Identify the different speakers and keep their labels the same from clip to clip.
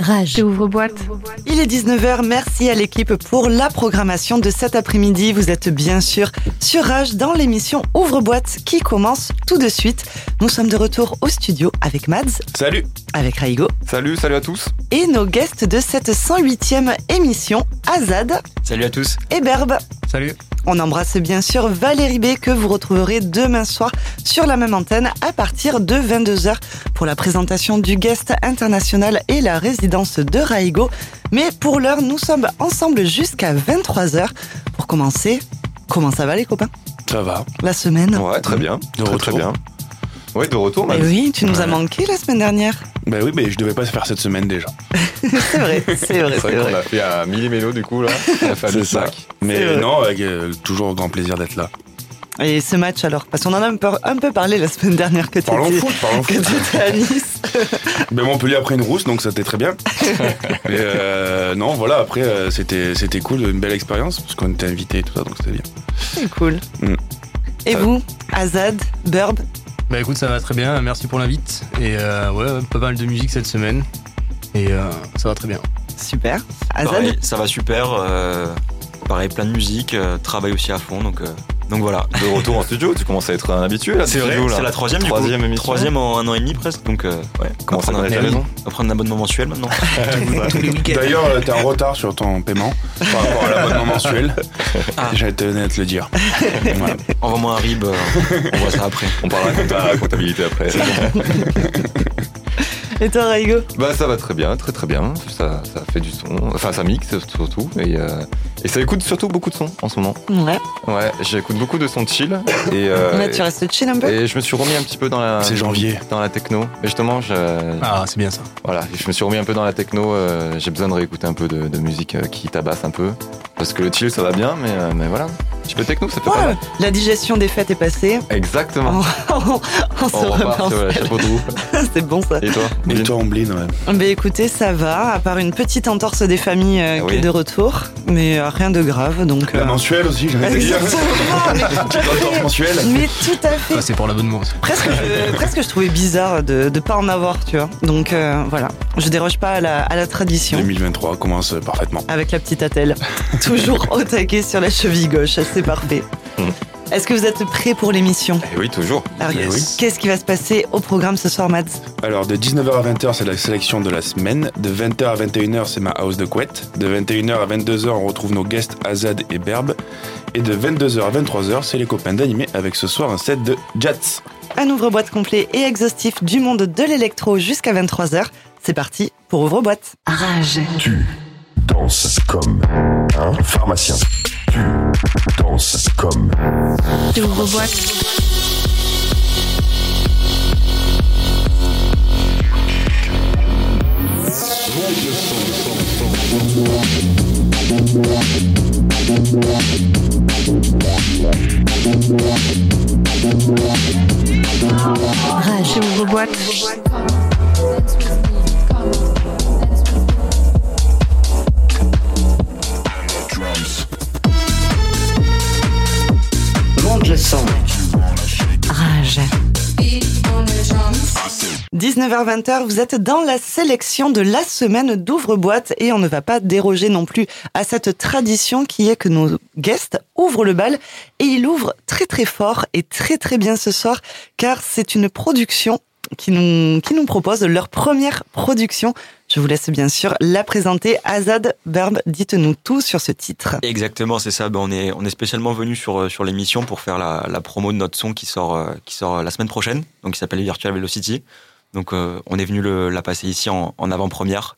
Speaker 1: Rage.
Speaker 2: Ouvre-boîte.
Speaker 3: Il est 19h, merci à l'équipe pour la programmation de cet après-midi. Vous êtes bien sûr sur Rage dans l'émission Ouvre-boîte qui commence tout de suite. Nous sommes de retour au studio avec Mads,
Speaker 4: Salut
Speaker 3: avec Raigo
Speaker 4: Salut, salut à tous
Speaker 3: et nos guests de cette 108e émission, Azad
Speaker 4: Salut à tous
Speaker 3: et Berbe.
Speaker 4: Salut
Speaker 3: On embrasse bien sûr Valérie B que vous retrouverez demain soir sur la même antenne à partir de 22h pour la présentation du guest international et la résidence de Raigo. Mais pour l'heure, nous sommes ensemble jusqu'à 23h pour commencer. Comment ça va les copains?
Speaker 4: Ça va
Speaker 3: La semaine?
Speaker 5: Ouais, très bien.
Speaker 4: De
Speaker 5: très,
Speaker 4: retour.
Speaker 5: très bien. Ouais, de retour,
Speaker 3: Eh oui, tu nous as manqué la semaine dernière.
Speaker 4: Bah oui, mais je devais pas se faire cette semaine déjà.
Speaker 3: c'est vrai, c'est vrai,
Speaker 5: C'est vrai qu'on a fait un millimélo du coup là. On a fait un
Speaker 4: C'est ça. Mais non, avec euh, toujours grand plaisir d'être là.
Speaker 3: Et ce match alors? Parce qu'on en a un peu, un peu parlé la semaine dernière que tu
Speaker 4: Parlons
Speaker 3: étais, à Nice.
Speaker 4: Ben Montpellier après une rousse, donc ça c'était très bien. Et euh, non, voilà, après euh, c'était c'était cool, une belle expérience, parce qu'on était invités et tout ça, donc c'était bien.
Speaker 3: C'est cool.
Speaker 4: Mm.
Speaker 3: Et vous, Azad, Burb
Speaker 6: Bah écoute, ça va très bien, merci pour l'invite. Et euh, ouais, pas mal de musique cette semaine. Et euh, ça va très bien.
Speaker 3: Super.
Speaker 7: Pareil, ça va super. euh, pareil, plein de musique, euh, travail aussi à fond. Donc, euh, donc voilà.
Speaker 5: De retour en studio, tu commences à être un habitué là.
Speaker 7: C'est vrai, c'est la troisième,
Speaker 5: Troisième
Speaker 7: du coup.
Speaker 5: émission.
Speaker 7: Troisième en un an et demi presque. Donc euh, ouais,
Speaker 5: Comment ça la
Speaker 6: oui.
Speaker 5: maison
Speaker 7: on va prendre un abonnement mensuel maintenant.
Speaker 4: D'ailleurs, euh, t'es en retard sur ton paiement par rapport à l'abonnement mensuel.
Speaker 7: Ah.
Speaker 4: J'allais te honnête le dire. Voilà.
Speaker 7: Envoie-moi un RIB, euh, on voit ça après.
Speaker 5: On parlera la comptabilité après.
Speaker 3: Et toi, Raigo?
Speaker 5: Bah ça va très bien, très très bien. Ça, ça fait du son. Enfin ça mixe surtout. Et, euh, et ça écoute surtout beaucoup de sons en ce moment.
Speaker 3: Ouais.
Speaker 5: Ouais, j'écoute beaucoup de sons chill. Et, euh,
Speaker 3: Là, tu restes chill un peu
Speaker 5: et je me suis remis un petit peu dans la.
Speaker 4: C'est janvier.
Speaker 5: Dans la techno. Mais justement, je,
Speaker 6: Ah, c'est bien ça.
Speaker 5: Voilà, je me suis remis un peu dans la techno. euh, J'ai besoin de réécouter un peu de, de musique euh, qui tabasse un peu. Parce que le chill, ça va bien, mais, euh, mais voilà. Un petit peu techno, ça fait pas mal.
Speaker 3: La digestion des fêtes est passée.
Speaker 5: Exactement.
Speaker 3: on on
Speaker 5: On
Speaker 3: se remet
Speaker 5: repart
Speaker 3: en
Speaker 5: sur le
Speaker 3: selle.
Speaker 5: chapeau de roue.
Speaker 3: C'est bon ça.
Speaker 5: Et toi
Speaker 4: Et
Speaker 5: Lynn
Speaker 4: toi, Ombline, ouais.
Speaker 3: Ben écoutez, ça va, à part une petite entorse des familles euh,
Speaker 5: Ah
Speaker 3: qui est de retour, mais euh, rien de grave. Donc,
Speaker 4: La
Speaker 3: euh,
Speaker 4: mensuelle aussi, j'allais te dire.
Speaker 3: Exactement,
Speaker 4: Petite entorse mensuelle.
Speaker 3: mais tout à fait.
Speaker 6: Ça, c'est pour l'abonnement.
Speaker 3: Presque je, presque je trouvais bizarre de ne pas en avoir, tu vois. Donc euh, voilà, je déroge pas à la, à la tradition.
Speaker 4: 2023 commence parfaitement.
Speaker 3: Avec la petite attelle. Toujours au taquet sur la cheville gauche, c'est parfait. Est-ce que vous êtes prêts pour l'émission
Speaker 5: Eh oui, toujours.
Speaker 3: Alors,
Speaker 4: Yes. oui.
Speaker 3: Qu'est-ce qui va se passer au programme ce soir, Mads
Speaker 4: Alors, de 19h à 20h, c'est la sélection de la semaine. De 20h à 21h, c'est ma house de couette. De 21h à 22h, on retrouve nos guests Azad et Berbe. Et de 22h à 23h, c'est les copains d'animé avec ce soir un set de Jats.
Speaker 3: Un ouvre-boîte complet et exhaustif du monde de l'électro jusqu'à 23h. C'est parti pour ouvre-boîte.
Speaker 1: Rage.
Speaker 8: Tu danses comme un pharmacien. Tu danses comme
Speaker 2: Ouvre-boîte.
Speaker 1: Rage.
Speaker 2: Ouvre-boîte.
Speaker 3: Monte son.
Speaker 1: Rage.
Speaker 3: 19h-20h, vous êtes dans la sélection de la semaine d'ouvre-boîte et on ne va pas déroger non plus à cette tradition qui est que nos guests ouvrent le bal et ils l'ouvrent très très fort et très très bien ce soir car c'est une production qui nous, qui nous propose leur première production. Je vous laisse bien sûr la présenter. Azad Berb, dites-nous tout sur ce titre.
Speaker 7: Exactement, c'est ça. Ben, on, est, on est spécialement venu sur, euh, sur l'émission pour faire la, la promo de notre son qui sort, euh, qui sort euh, la semaine prochaine, donc qui s'appelle Virtual Velocity. Donc euh, on est venu le, la passer ici en, en avant-première.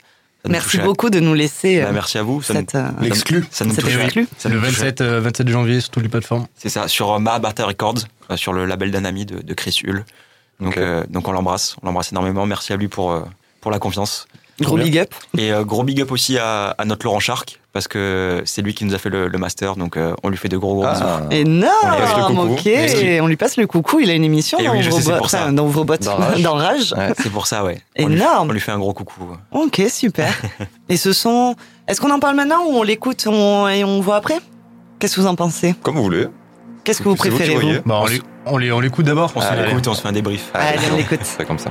Speaker 3: Merci
Speaker 7: à-
Speaker 3: beaucoup de nous laisser euh,
Speaker 7: Ben, merci à vous. Ça
Speaker 3: cette, euh,
Speaker 4: L'exclu.
Speaker 7: ça nous touche
Speaker 6: Le
Speaker 7: nous touche à-
Speaker 6: 27, euh, 27 janvier sur toutes les plateformes.
Speaker 7: C'est ça, sur euh, Mahabharata Records, euh, sur le label d'un ami de, de Chris Hull. Donc, euh, donc on l'embrasse, on l'embrasse énormément. Merci à lui pour, euh, pour la confiance.
Speaker 3: Gros big up.
Speaker 7: Et euh, gros big up aussi à, à notre Laurent Charc, parce que c'est lui qui nous a fait le, le master, donc euh, on lui fait de gros gros bisous.
Speaker 5: Ah.
Speaker 3: Énorme,
Speaker 7: On lui passe le
Speaker 5: coucou.
Speaker 3: ok. Et on lui passe le coucou. Il a une émission
Speaker 7: Et
Speaker 3: dans,
Speaker 7: oui, sais, pour ça.
Speaker 3: enfin, dans Ouvre-Boîte,
Speaker 5: Dans Rage.
Speaker 3: dans Rage.
Speaker 5: Ouais.
Speaker 7: C'est pour ça, ouais. On lui-
Speaker 3: Énorme.
Speaker 7: on lui fait un gros coucou.
Speaker 3: Ok, super. et ce son, est-ce qu'on en parle maintenant ou on l'écoute on- et on voit après? Qu'est-ce que vous en pensez?
Speaker 5: Comme vous voulez.
Speaker 3: Qu'est-ce que vous
Speaker 5: vous
Speaker 3: préférez vous?
Speaker 5: voyez.
Speaker 6: Bah, on l'é- on l'é- on l'écoute d'abord.
Speaker 7: On se
Speaker 5: Allez.
Speaker 7: l'écoute et on se fait un débrief.
Speaker 3: Allez, on l'écoute.
Speaker 5: C'est comme ça.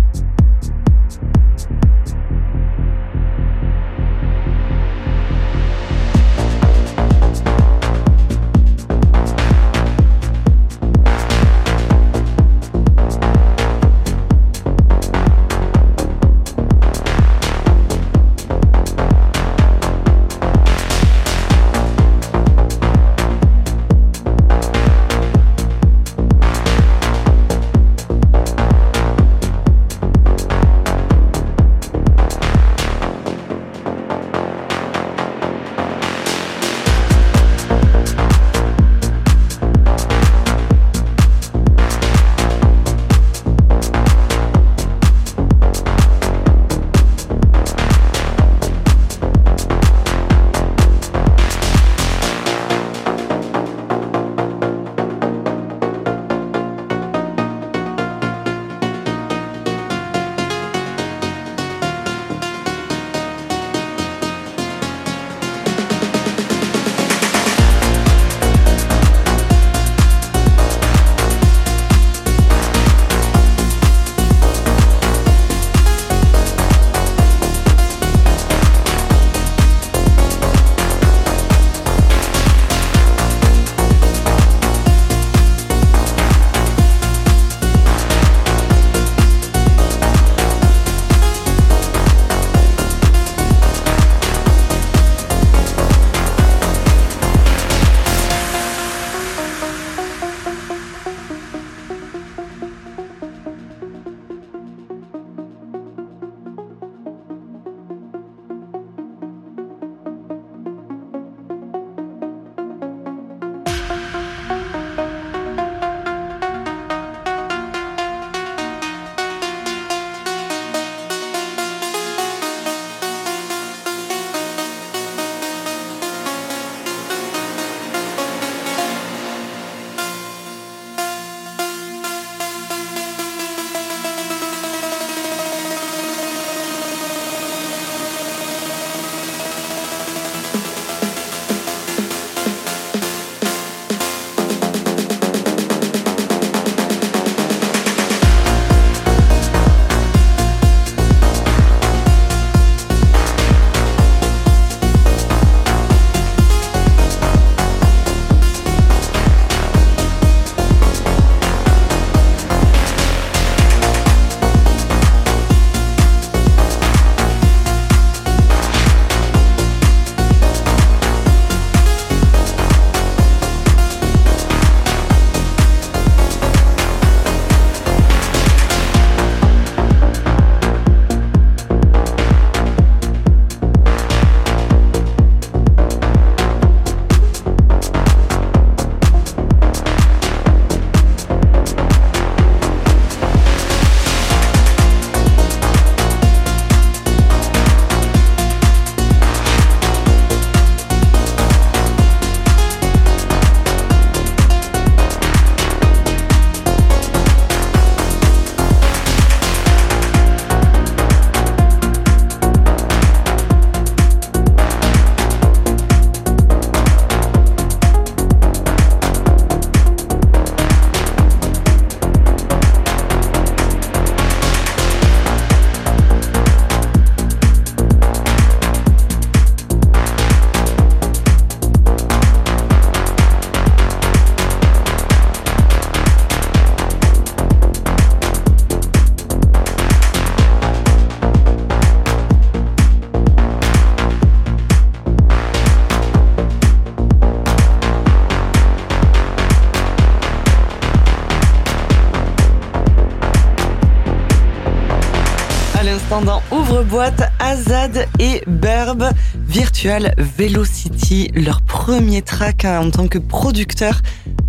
Speaker 3: l'instant dans Ouvre-boîte, Azad et Burb, Virtual Velocity, leur premier track hein, en tant que producteur.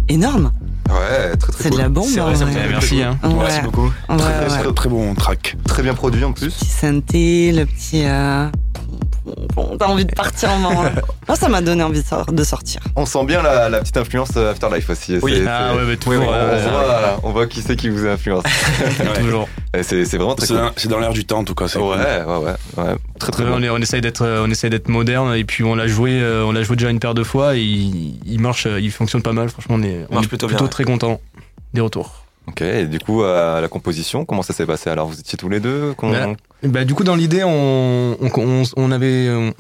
Speaker 3: Énorme,
Speaker 5: Ouais, très très
Speaker 3: c'est de la bombe.
Speaker 7: Vrai,
Speaker 3: hein,
Speaker 7: ça
Speaker 3: ouais.
Speaker 7: me fait
Speaker 6: Merci. Hein.
Speaker 3: Ouais.
Speaker 7: Merci beaucoup.
Speaker 3: Ouais,
Speaker 4: Très,
Speaker 3: ouais.
Speaker 4: très, très bon track.
Speaker 5: Très bien produit en plus.
Speaker 3: Petit synthé, le petit. euh, T'as envie de partir en moment. Moi, ça m'a donné envie de sor- de sortir.
Speaker 5: On sent bien la, la petite influence euh, Afterlife aussi.
Speaker 7: Oui.
Speaker 6: Ah ouais, toujours.
Speaker 5: on,
Speaker 6: euh,
Speaker 5: voit, on voit qui c'est qui vous influence.
Speaker 6: Toujours.
Speaker 5: C'est vraiment très
Speaker 4: C'est
Speaker 5: cool.
Speaker 4: dans, c'est dans l'air du temps en tout cas.
Speaker 5: Ouais,
Speaker 4: cool.
Speaker 5: ouais, ouais, ouais. Très très
Speaker 6: Ouais,
Speaker 5: bon.
Speaker 6: on, est- on essaye d'être, euh, on essaye d'être moderne et puis on l'a joué, euh, on l'a joué déjà une paire de fois. Et il, il marche, il fonctionne pas mal. Franchement, on est, on
Speaker 7: marche
Speaker 6: est
Speaker 7: plutôt bien, ouais.
Speaker 6: très content des retours.
Speaker 5: Ok, et du coup, la composition, comment ça s'est passé? Alors, vous étiez tous les deux Comment-
Speaker 6: Ouais. Bah, du coup, dans l'idée, on, on, on, on avait, on,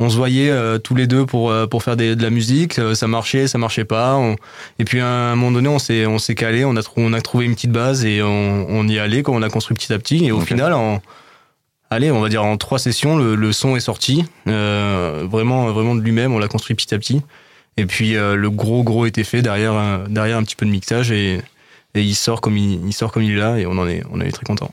Speaker 6: on se voyait euh, tous les deux pour, euh, pour faire des- de la musique. Euh, ça marchait, ça marchait pas. On- et puis à un moment donné, on s'est, on s'est calé, on a, trou- on a trouvé une petite base et on, on y allait, quand on a construit petit à petit. Et au final, en, allez, on va dire en trois sessions, le, le son est sorti. Euh, vraiment, vraiment de lui-même, on l'a construit petit à petit. Et puis euh, le gros gros était fait derrière, un- derrière un petit peu de mixage et, et il sort comme il, il sort comme il est là et on en est, on en est très content.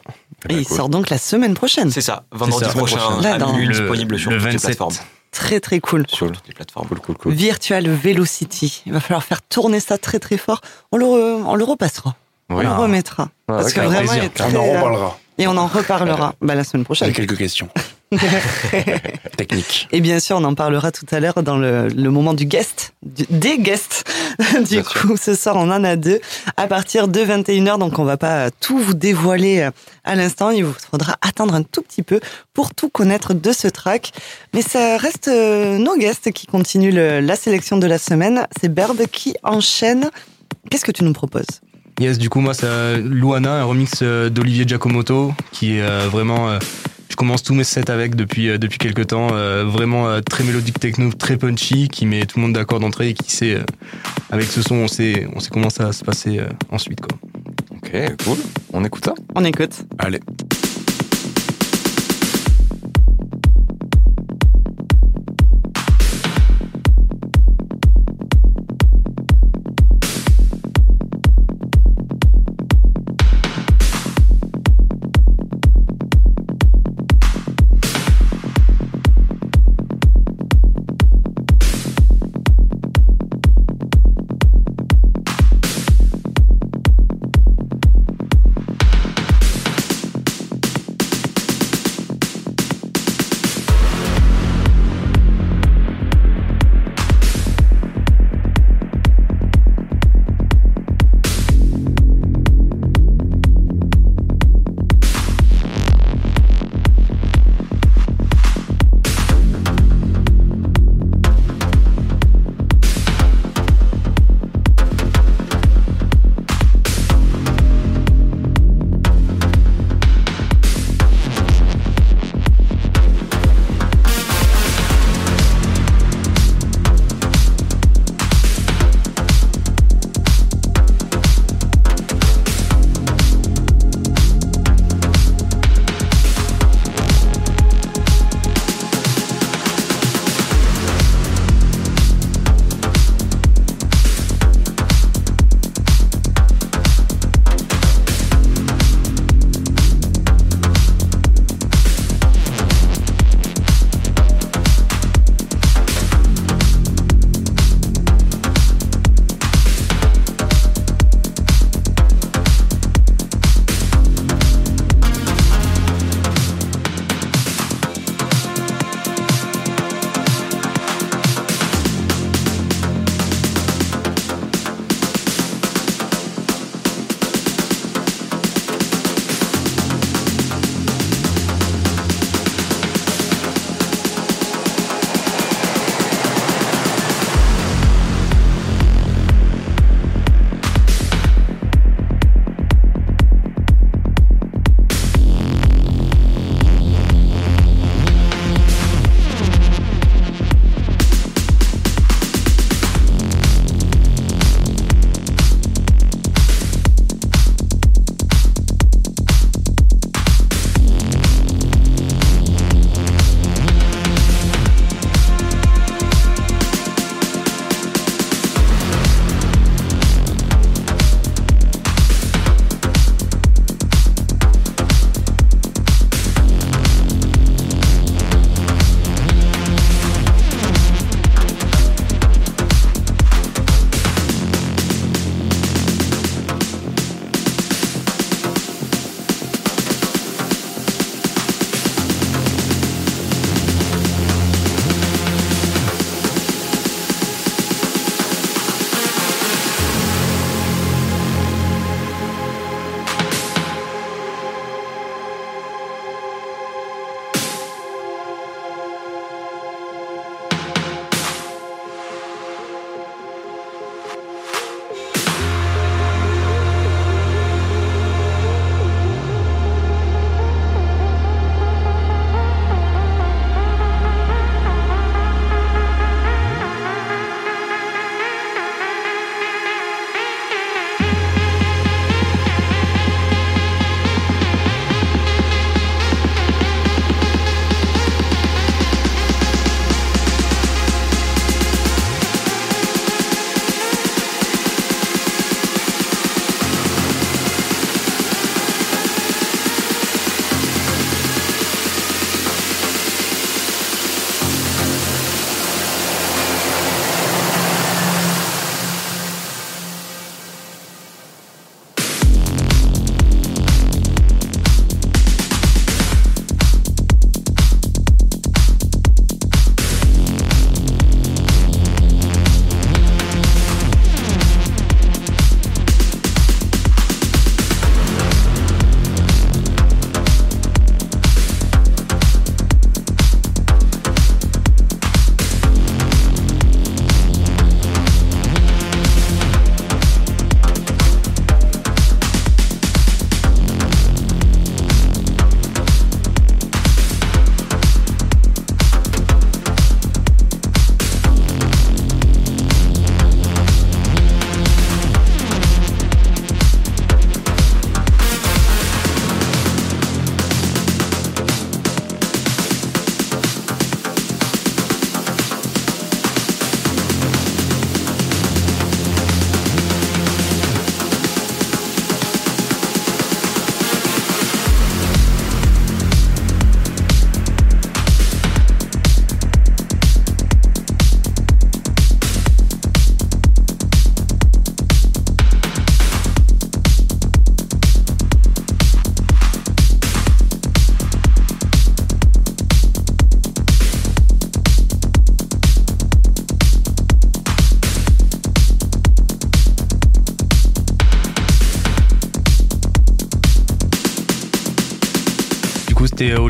Speaker 3: Et il sort donc la semaine prochaine.
Speaker 7: C'est ça, vendredi
Speaker 6: ça.
Speaker 7: prochain,
Speaker 3: prochaine. Là,
Speaker 7: à
Speaker 6: le-
Speaker 7: disponible sur
Speaker 6: le
Speaker 7: toutes les
Speaker 6: 27.
Speaker 7: plateformes.
Speaker 3: Très très cool.
Speaker 7: Sur toutes les plateformes.
Speaker 5: Cool, cool, cool.
Speaker 3: Virtual Velocity. Il va falloir faire tourner ça très très fort. On le, re- on le repassera. On le remettra.
Speaker 5: Ouais,
Speaker 3: Parce que vraiment, il est très,
Speaker 4: On en
Speaker 3: euh,
Speaker 4: reparlera.
Speaker 3: Et on en reparlera bah, la semaine prochaine.
Speaker 4: J'ai quelques questions. Techniques.
Speaker 3: Et bien sûr, on en parlera tout à l'heure dans le, le moment du guest, du- des guests. du
Speaker 5: Bien
Speaker 3: coup, ce soir, on en a deux à partir de 21h. Donc, on va pas tout vous dévoiler euh, à l'instant. Il vous faudra attendre un tout petit peu pour tout connaître de ce track. Mais ça reste euh, nos guests qui continuent le- la sélection de la semaine. C'est Bird qui enchaîne. Qu'est-ce que tu nous proposes?
Speaker 6: Yes, du coup, moi, c'est Luana, un remix euh, d'Olivier Giacomotto, qui est euh, vraiment. euh, commence tous mes sets avec depuis, euh, depuis quelques temps. euh, vraiment euh, très mélodique techno, très punchy, qui met tout le monde d'accord d'entrée et qui sait. euh, avec ce son, on sait, on sait comment ça va se passer euh, ensuite. Quoi.
Speaker 5: Ok, cool. On écoute ça?
Speaker 3: On écoute.
Speaker 4: Allez.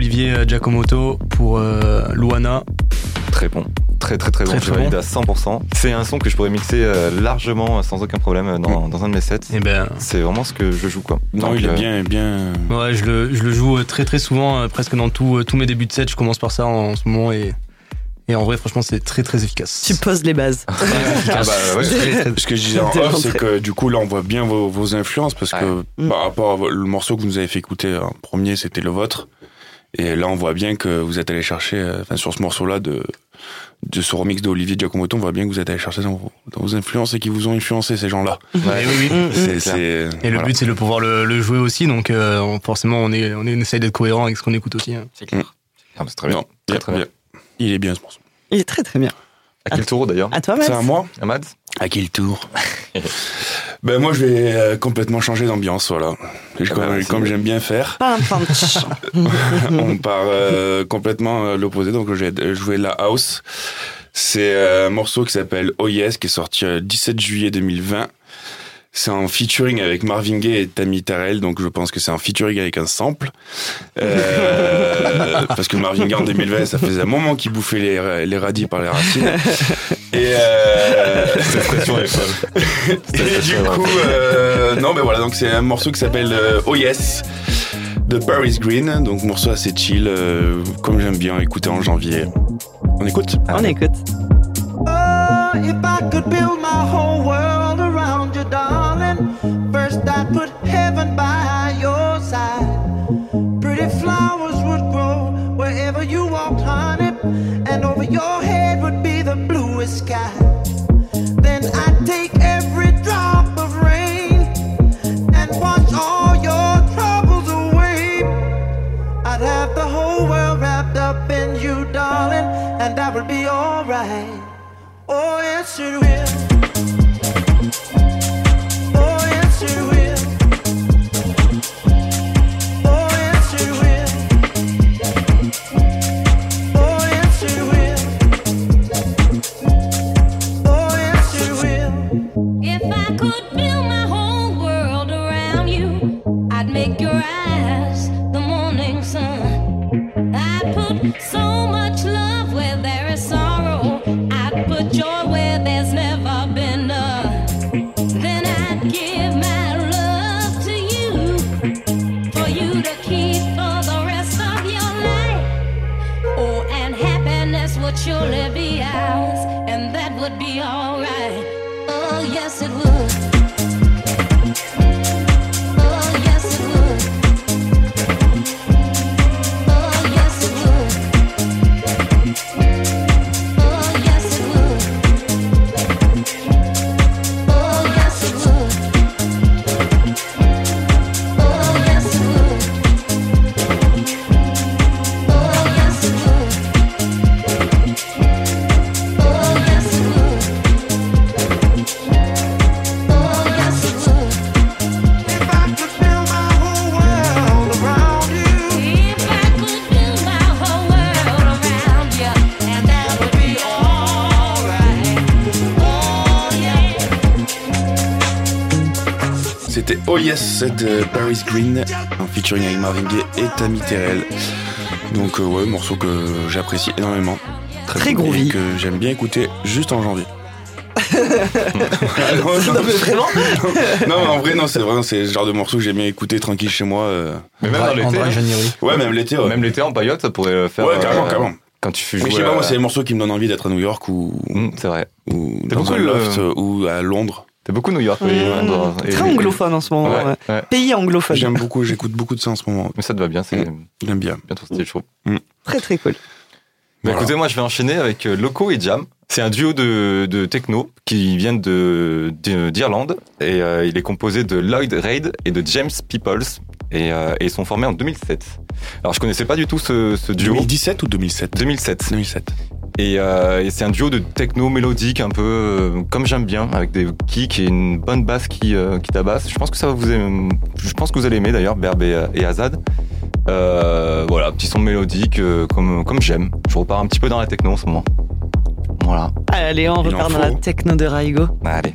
Speaker 6: Olivier Giacomoto pour euh, Luana.
Speaker 5: Très bon. Très très très bon,
Speaker 6: Très,
Speaker 5: je valide
Speaker 6: bon.
Speaker 5: à 100%. C'est un son que je pourrais mixer euh, largement sans aucun problème dans, dans un de mes sets.
Speaker 6: Et ben,
Speaker 5: C'est vraiment ce que je joue quoi.
Speaker 4: Non,
Speaker 5: Donc,
Speaker 4: il est
Speaker 5: euh,
Speaker 4: bien, bien.
Speaker 6: ouais, je le, je le joue euh, très très souvent, euh, presque dans tout, euh, tous mes débuts de set. Je commence par ça en, ce moment et, et en vrai, franchement, c'est très très efficace.
Speaker 3: Tu poses les bases.
Speaker 5: ah bah ouais.
Speaker 4: Ce que je disais en off, c'est que du coup, là, on voit bien vos, vos influences parce que
Speaker 3: Mm.
Speaker 4: par rapport le morceau que vous nous avez fait écouter en premier, c'était le vôtre. Et là, on voit bien que vous êtes allé chercher, euh, enfin, sur ce morceau-là de, de ce remix d'Olivier Giacomoto, on voit bien que vous êtes allé chercher dans vos, dans vos influences et qui vous ont influencé, ces gens-là.
Speaker 6: Ouais, oui, oui.
Speaker 3: Mm, mm.
Speaker 4: C'est, c'est,
Speaker 6: Et le but, c'est de pouvoir le, le jouer aussi. Donc, euh, on- forcément, on, est, on, est, on essaye d'être cohérent avec ce qu'on écoute aussi. hein.
Speaker 7: C'est clair.
Speaker 5: Ah, bah, c'est très bien.
Speaker 4: Non,
Speaker 5: Très,
Speaker 4: bien,
Speaker 5: très bien.
Speaker 4: bien. Il est bien ce morceau.
Speaker 3: Il est très très bien.
Speaker 5: À quel tour d'ailleurs
Speaker 3: À toi, Max
Speaker 4: C'est à moi
Speaker 5: Ahmad
Speaker 4: À quel tour Ben moi je vais euh, complètement changer d'ambiance, voilà.
Speaker 5: Ah
Speaker 4: comme
Speaker 5: bah,
Speaker 4: comme j'aime bien faire,
Speaker 3: Pas un punch.
Speaker 4: on part euh, complètement euh, l'opposé. Donc j'ai joué la house. C'est euh, un morceau qui s'appelle Oh Yes, qui est sorti le 17 juillet 2020. C'est en featuring avec Marvin Gaye et Tammy Terrell, donc je pense que c'est en featuring avec un sample. Euh, parce que Marvin Gaye en 2020, ça faisait un moment qu'il bouffait les, les radis par les racines. Et, euh,
Speaker 5: Cette expression est folle.
Speaker 4: et du coup, euh, non, mais voilà, donc c'est un morceau qui s'appelle euh, Oh Yes de Paris Green, donc morceau assez chill, euh, comme j'aime bien écouter en janvier. On écoute?
Speaker 3: On écoute.
Speaker 2: Oh, if I could build my whole world your head would be the bluest sky. Yes
Speaker 4: de Paris Green, en featuring avec Marvin Gaye et Tammy Terrell. Donc euh, ouais, morceau que j'apprécie énormément.
Speaker 3: Très
Speaker 4: cool
Speaker 3: groovy.
Speaker 4: Et que j'aime bien écouter juste en janvier.
Speaker 3: Non, mais vraiment
Speaker 4: non, mais en vrai, non, c'est vraiment c'est le genre de morceau que j'aime bien écouter tranquille chez moi. euh.
Speaker 5: Mais même dans l'été, hein.
Speaker 4: Ouais, même l'été, ouais.
Speaker 5: même l'été en paillote, ça pourrait faire.
Speaker 4: ouais, carrément,
Speaker 5: euh,
Speaker 4: carrément.
Speaker 5: Quand tu fais
Speaker 4: Mais
Speaker 5: jouer.
Speaker 4: je sais pas, moi, c'est les morceaux qui me donnent envie d'être à New York ou,
Speaker 5: Hum, c'est vrai.
Speaker 4: ou dans un
Speaker 5: le-
Speaker 4: loft euh, ou à Londres.
Speaker 5: T'es beaucoup New York. oui,
Speaker 3: Mmh.
Speaker 5: Et-
Speaker 3: Très anglophone en ce moment.
Speaker 5: Ouais,
Speaker 3: ouais.
Speaker 5: ouais.
Speaker 3: Pays anglophone.
Speaker 4: J'aime beaucoup, j'écoute beaucoup de ça en ce moment.
Speaker 5: Mais ça te va bien, c'est
Speaker 4: J'aime bien.
Speaker 5: bien ton style, je trouve.
Speaker 3: Très très cool.
Speaker 5: Bah,
Speaker 4: Voilà.
Speaker 5: écoutez, moi je vais enchaîner avec euh, Loco et Jam. C'est un duo de, de techno qui viennent de de- d'Irlande et euh, il est composé de Lloyd Reid et de James Peoples et, euh, et ils sont formés en 2007. Alors je connaissais pas du tout ce, ce duo.
Speaker 4: 2017 ou 2007
Speaker 5: 2007.
Speaker 4: 2007.
Speaker 5: Et, euh, et c'est un duo de techno mélodique un peu euh, comme j'aime bien avec des kicks et une bonne basse qui, euh, qui tabasse. Je pense que ça va vous aimer, je pense que vous allez aimer d'ailleurs Berbe et, et Azad. Euh, voilà, petit son mélodique euh, comme comme j'aime. Je repars un petit peu dans la techno en ce moment. Voilà.
Speaker 3: Allez, on repart dans la techno de Raigo.
Speaker 5: Allez.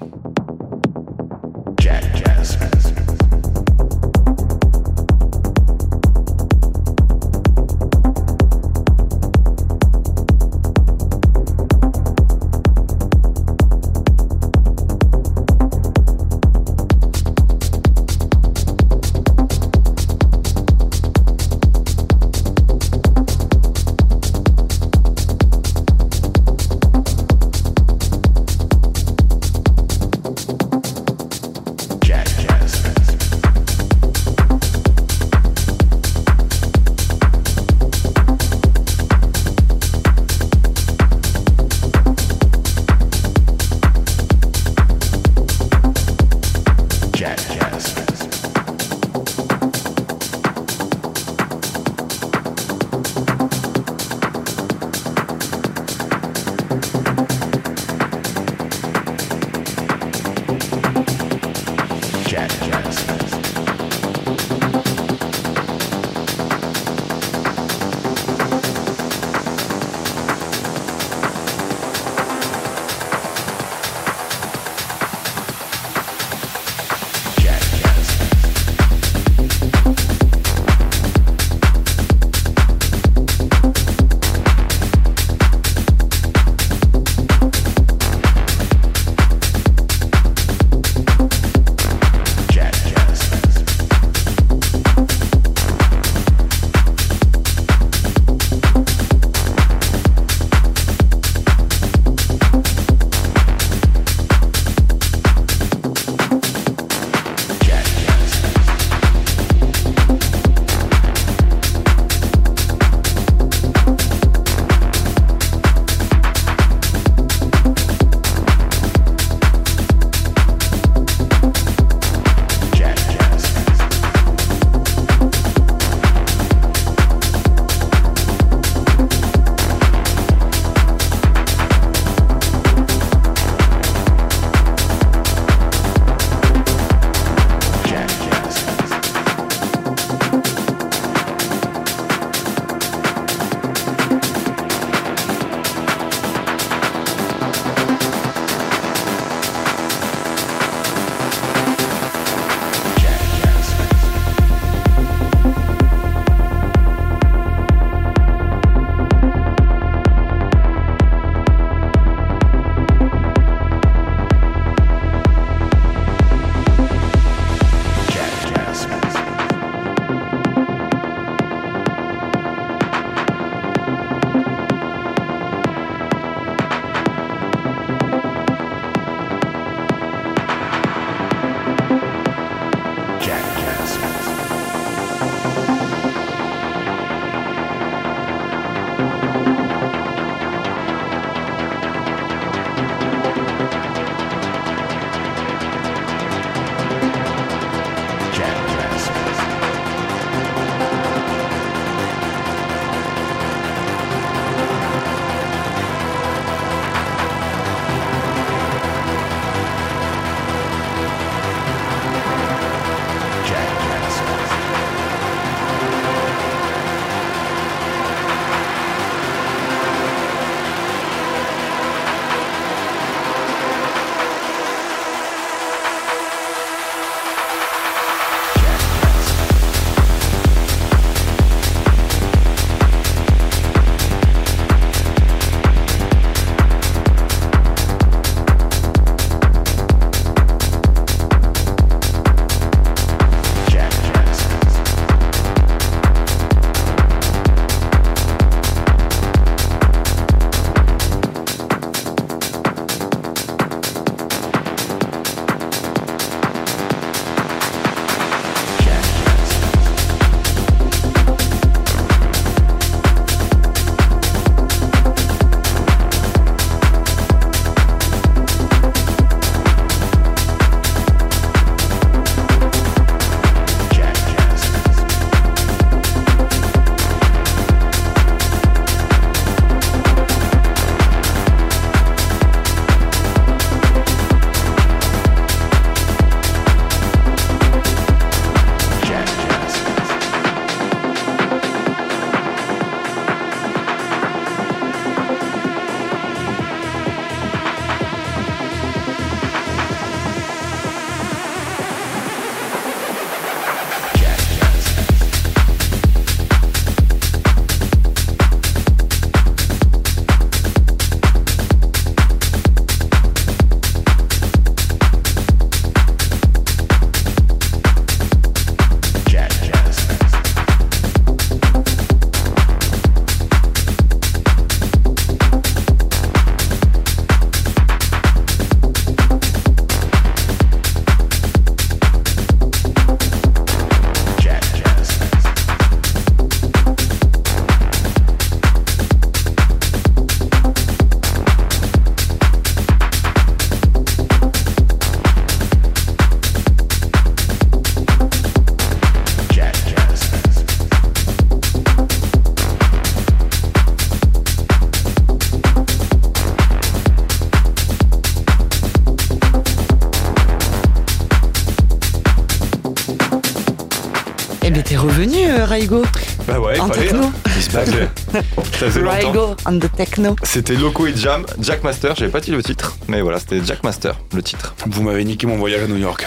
Speaker 3: Raigo
Speaker 5: Bah ouais,
Speaker 3: En
Speaker 5: il fallait.
Speaker 3: techno.
Speaker 5: hein. Ça faisait.
Speaker 3: Raigo on the techno.
Speaker 5: C'était Loco et Jam, Jack Master, j'avais pas dit le titre, mais voilà, c'était Jack Master, le titre.
Speaker 4: Vous m'avez niqué mon voyage à New York.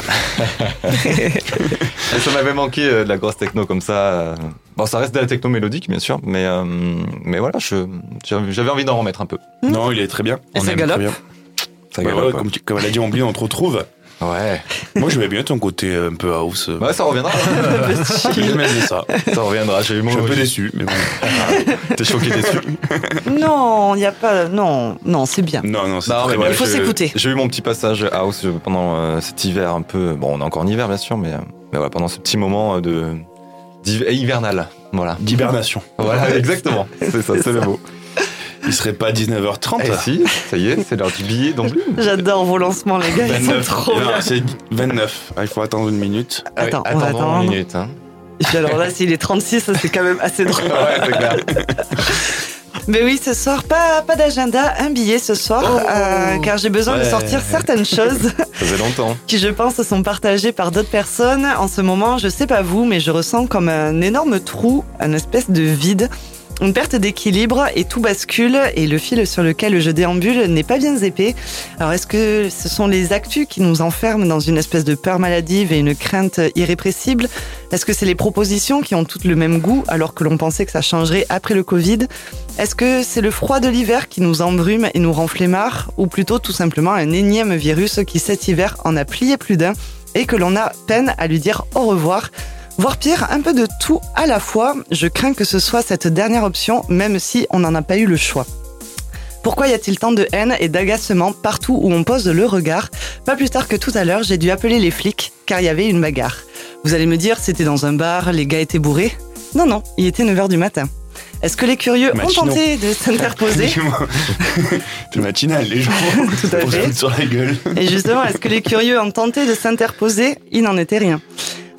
Speaker 5: Et ça m'avait manqué euh, de la grosse techno comme ça. euh. Bon, ça reste de la techno mélodique, bien sûr, mais, euh, mais voilà, j'avais envie d'en remettre un peu.
Speaker 4: Non, il est très bien.
Speaker 3: Et ça
Speaker 4: aime
Speaker 3: galope
Speaker 4: très bien.
Speaker 5: Ça
Speaker 4: Bah
Speaker 5: galope,
Speaker 4: ouais,
Speaker 5: quoi.
Speaker 4: comme, tu- comme elle a dit, on on te retrouve.
Speaker 5: Ouais,
Speaker 4: Moi, je vais bien ton côté un peu house.
Speaker 5: ouais ça reviendra.
Speaker 4: J'aime bien ça.
Speaker 5: ça reviendra, j'ai eu
Speaker 4: Je
Speaker 5: mon
Speaker 4: suis un peu déçu, mais bon.
Speaker 5: T'es choqué déçu.
Speaker 3: Non, il n'y a pas. Non, non, c'est bien.
Speaker 4: Non, non, c'est bien.
Speaker 5: ouais,
Speaker 3: Il faut s'écouter.
Speaker 5: J'ai eu mon petit passage house pendant euh, cet hiver un peu. Bon, on est encore en hiver, bien sûr, mais, euh, mais voilà, pendant ce petit moment euh, de hivernal. Voilà.
Speaker 4: D'hibernation.
Speaker 5: Voilà, exactement. C'est ça, c'est le mot.
Speaker 4: Il serait pas 19h30
Speaker 5: Eh si, ça y est, c'est l'heure du billet d'Amblune.
Speaker 3: J'adore vos lancements, les gars. Ils sont
Speaker 4: 29.
Speaker 3: trop
Speaker 4: Non,
Speaker 3: bien.
Speaker 4: c'est 29. Ah, il faut attendre une minute.
Speaker 3: Attends, on va attendre.
Speaker 5: une minute. Hein.
Speaker 3: Et puis alors là, s'il est 36, ça, c'est quand même assez drôle.
Speaker 5: Ouais, c'est clair.
Speaker 3: Mais oui, ce soir, pas, pas d'agenda, un billet ce soir, euh, car j'ai besoin de sortir certaines choses
Speaker 5: Ça faisait longtemps.
Speaker 3: qui, je pense, sont partagées par d'autres personnes. En ce moment, je sais pas vous, mais je ressens comme un énorme trou, un espèce de vide. Une perte d'équilibre et tout bascule et le fil sur lequel je déambule n'est pas bien épais. Alors est-ce que ce sont les actus qui nous enferment dans une espèce de peur maladive et une crainte irrépressible? Est-ce que c'est les propositions qui ont toutes le même goût alors que l'on pensait que ça changerait après le Covid? Est-ce que c'est le froid de l'hiver qui nous embrume et nous rend Ou plutôt tout simplement un énième virus qui cet hiver en a plié plus d'un et que l'on a peine à lui dire au revoir? Voire pire, un peu de tout à la fois. Je crains que ce soit cette dernière option, même si on n'en a pas eu le choix. Pourquoi y a-t-il tant de haine et d'agacement partout où on pose le regard Pas plus tard que tout à l'heure, j'ai dû appeler les flics car il y avait une bagarre. Vous allez me dire, c'était dans un bar, les gars étaient bourrés Non, non, il était 9h du matin. Est-ce que les curieux ont tenté de s'interposer
Speaker 4: C'est matinal, les gens.
Speaker 3: Tout à
Speaker 4: Pour se
Speaker 3: fait.
Speaker 4: foutre sur la gueule.
Speaker 3: Et justement, est-ce que les curieux ont tenté de s'interposer Il n'en était rien.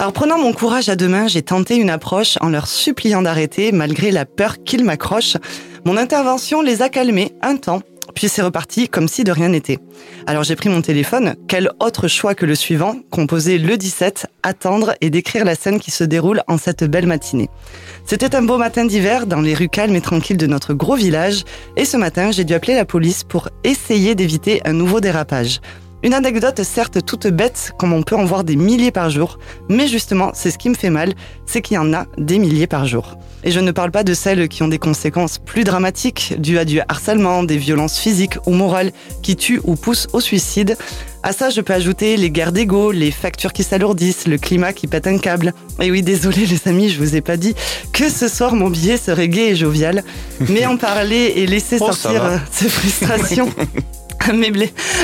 Speaker 3: Alors prenant mon courage à deux mains, j'ai tenté une approche en leur suppliant d'arrêter malgré la peur qu'ils m'accrochent. Mon intervention les a calmés un temps, puis c'est reparti comme si de rien n'était. Alors j'ai pris mon téléphone, quel autre choix que le suivant, composer le 17, attendre et décrire la scène qui se déroule en cette belle matinée. C'était un beau matin d'hiver dans les rues calmes et tranquilles de notre gros village, et ce matin j'ai dû appeler la police pour essayer d'éviter un nouveau dérapage. Une anecdote certes toute bête, comme on peut en voir des milliers par jour, mais justement, c'est ce qui me fait mal, c'est qu'il y en a des milliers par jour. Et je ne parle pas de celles qui ont des conséquences plus dramatiques, dues à du harcèlement, des violences physiques ou morales qui tuent ou poussent au suicide. À ça, je peux ajouter les guerres d'ego, les factures qui s'alourdissent, le climat qui pète un câble. Et oui, désolé les amis, je vous ai pas dit que ce soir mon billet serait gai et jovial. Mais en parler et laisser
Speaker 5: Oh,
Speaker 3: sortir ces frustrations. Mais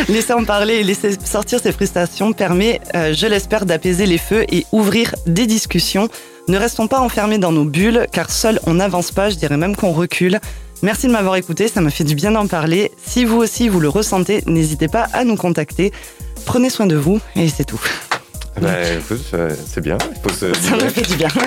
Speaker 3: laisser en parler et laisser sortir ces frustrations permet, euh, je l'espère, d'apaiser les feux et ouvrir des discussions. Ne restons pas enfermés dans nos bulles, car seul on n'avance pas, je dirais même qu'on recule. Merci de m'avoir écouté, ça m'a fait du bien d'en parler. Si vous aussi vous le ressentez, n'hésitez pas à nous contacter. Prenez soin de vous et c'est tout.
Speaker 5: Bah, écoute, euh, c'est bien. Il faut se.
Speaker 3: Ça me fait du bien.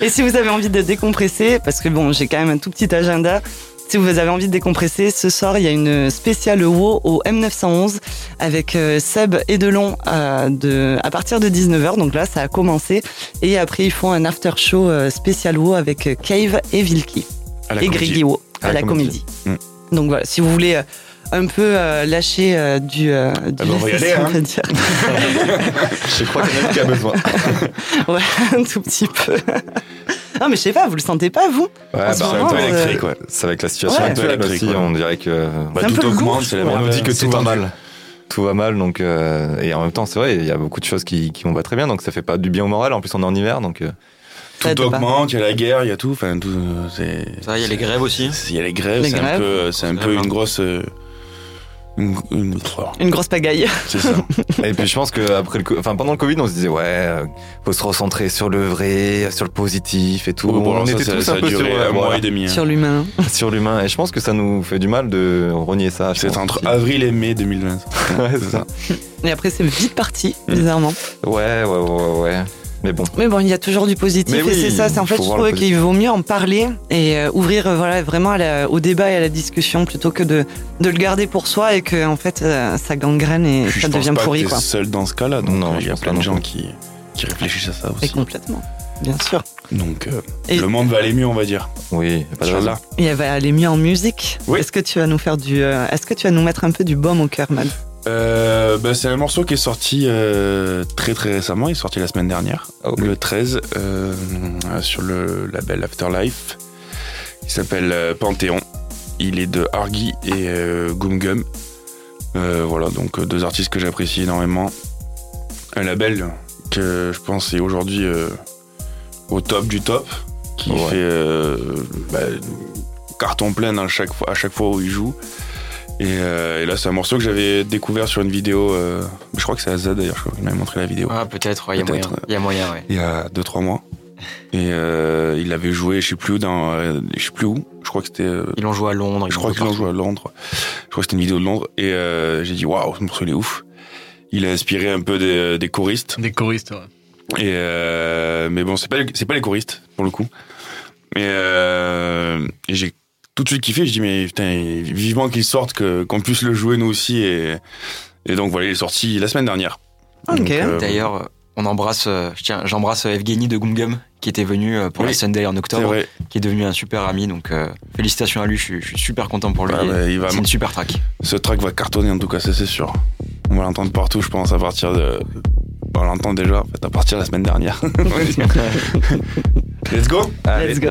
Speaker 3: Et si vous avez envie de décompresser, parce que bon, j'ai quand même un tout petit agenda, si vous avez envie de décompresser, ce soir, il y a une spéciale WoW au M911 avec euh, Seb et Delon à, de, à partir de 19h. Donc là, ça a commencé. Et après, ils font un after show euh, spécial WoW avec euh, Cave et Vilky et. Griggy WoW à,
Speaker 5: À la comédie.
Speaker 3: comédie. Donc voilà, si vous voulez euh, un peu euh, lâcher euh, du, euh, du
Speaker 4: Ah bah, on va y aller,
Speaker 3: on
Speaker 4: hein.
Speaker 3: dire.
Speaker 5: Je crois qu'il y en a qui a besoin.
Speaker 3: Ouais, un tout petit peu. Non, mais je sais pas, vous le sentez pas, vous
Speaker 5: Ouais, bah,
Speaker 4: peu
Speaker 3: euh,
Speaker 4: électrique, ouais.
Speaker 5: C'est avec la situation
Speaker 3: Ouais.
Speaker 5: actuelle aussi,
Speaker 4: ouais.
Speaker 5: on dirait que.
Speaker 4: Bah,
Speaker 3: C'est
Speaker 4: tout augmente, c'est la
Speaker 5: on nous dit que
Speaker 4: c'est
Speaker 5: tout va mal. Tout va mal, donc. euh, et en même temps, c'est vrai, il y a beaucoup de choses qui, qui vont pas très bien, donc ça fait pas du bien au moral. En plus, on est en hiver, donc. euh,
Speaker 4: Tout augmente, il y a la guerre, il y a tout. Enfin, tout. euh, C'est.
Speaker 7: Ça, il y a les grèves aussi.
Speaker 4: Il y a les grèves, c'est un peu, c'est un peu
Speaker 7: Grèves,
Speaker 4: une grosse. Une, une-
Speaker 3: Une grosse pagaille.
Speaker 4: c'est ça.
Speaker 5: Et puis je pense que après le, enfin pendant le Covid, on se disait ouais, euh, faut se recentrer sur le vrai, sur le positif et tout.
Speaker 4: Bon,
Speaker 5: on
Speaker 4: ça,
Speaker 5: était
Speaker 4: ça-
Speaker 5: tous
Speaker 4: ça
Speaker 5: un peu sur,
Speaker 4: duré un mois
Speaker 5: voilà,
Speaker 4: et demi. hein.
Speaker 3: Sur l'humain.
Speaker 5: sur l'humain. Et je pense que ça nous fait du mal de renier ça.
Speaker 4: C'est entre
Speaker 5: aussi.
Speaker 4: avril et mai 2020.
Speaker 5: Ouais, c'est ça.
Speaker 3: Et après, c'est vite parti,
Speaker 4: Mm.
Speaker 3: bizarrement.
Speaker 5: Ouais, ouais, ouais, ouais, ouais. Mais bon.
Speaker 3: Mais bon, il y a toujours du positif
Speaker 5: Mais
Speaker 3: et
Speaker 5: oui,
Speaker 3: c'est ça. C'est en fait, je trouve qu'il vaut mieux en parler et euh, ouvrir euh, voilà vraiment la- au débat et à la discussion plutôt que de, de le garder pour soi et que en fait euh, ça gangrène et
Speaker 4: Puis
Speaker 3: ça
Speaker 4: je pense
Speaker 3: devient
Speaker 4: pas
Speaker 3: pourri
Speaker 4: que
Speaker 3: quoi.
Speaker 4: seul dans ce cas-là. Donc
Speaker 5: Non,
Speaker 4: il y a plein de gens qui, qui réfléchissent à ça
Speaker 3: Et
Speaker 4: aussi.
Speaker 3: complètement, bien sûr.
Speaker 4: Donc, euh,
Speaker 3: Et-
Speaker 4: le monde va aller mieux, on va dire.
Speaker 5: Oui, pas de.
Speaker 4: Inch'Allah.
Speaker 3: Et elle va aller mieux en musique.
Speaker 4: Oui.
Speaker 3: Est-ce que tu vas nous faire du, euh, est-ce que tu vas nous mettre un peu du baume au cœur, Mad?
Speaker 4: Euh, bah, c'est un morceau qui est sorti euh, très très récemment. Il est sorti la semaine dernière,
Speaker 5: Ah,
Speaker 4: le 13, euh, sur le label Afterlife. Il s'appelle Panthéon. Il est de Argy et euh, Gum Gum. Voilà, donc deux artistes que j'apprécie énormément. Un label que je pense est aujourd'hui au top du top, qui
Speaker 5: Ouais.
Speaker 4: fait bah, carton plein à chaque fois, à chaque fois où il joue. Et, euh, et là, c'est un morceau que j'avais découvert sur une vidéo. euh, je crois que c'est Azad d'ailleurs, je crois qu'il m'avait montré la vidéo
Speaker 7: Ah, peut-être, ouais, il y a moyen.
Speaker 4: Peut-être.
Speaker 7: Il y a moyen, ouais.
Speaker 4: il y a 2-3 mois. Et euh, il avait joué, je sais plus où, dans, euh, je sais plus où. Je crois que c'était. euh,
Speaker 7: Ils l'ont joué à Londres.
Speaker 4: je
Speaker 7: l'ont
Speaker 4: crois qu'ils ont
Speaker 7: partout.
Speaker 4: joué à Londres. Je crois que c'était une vidéo de Londres. Et euh, j'ai dit waouh, ce morceau il est ouf. Il a inspiré un peu des, des choristes.
Speaker 6: Des choristes, ouais.
Speaker 4: Et euh, mais bon, c'est pas les- c'est pas les choristes pour le coup. Mais euh, et j'ai tout de suite kiffé. Je dis mais putain, vivement qu'il sorte, que qu'on puisse le jouer nous aussi. Et et donc voilà, il est sorti la semaine dernière.
Speaker 3: Ok.
Speaker 4: Donc, euh,
Speaker 7: D'ailleurs, on embrasse, euh, tiens, j'embrasse Evgeny de Gum Gum, qui était venu euh, pour
Speaker 4: Oui.
Speaker 7: la Sunday en octobre, qui est devenu un super ami. Donc, euh, félicitations à lui. Je suis, je suis super content pour lui.
Speaker 4: Ah bah, il va-
Speaker 7: c'est une super track.
Speaker 4: Ce track va cartonner en tout cas, ça c'est sûr. On va l'entendre partout, je pense, à partir de. On l'entend déjà, en fait, à partir de la semaine dernière. Let's go Allez.
Speaker 3: Let's go.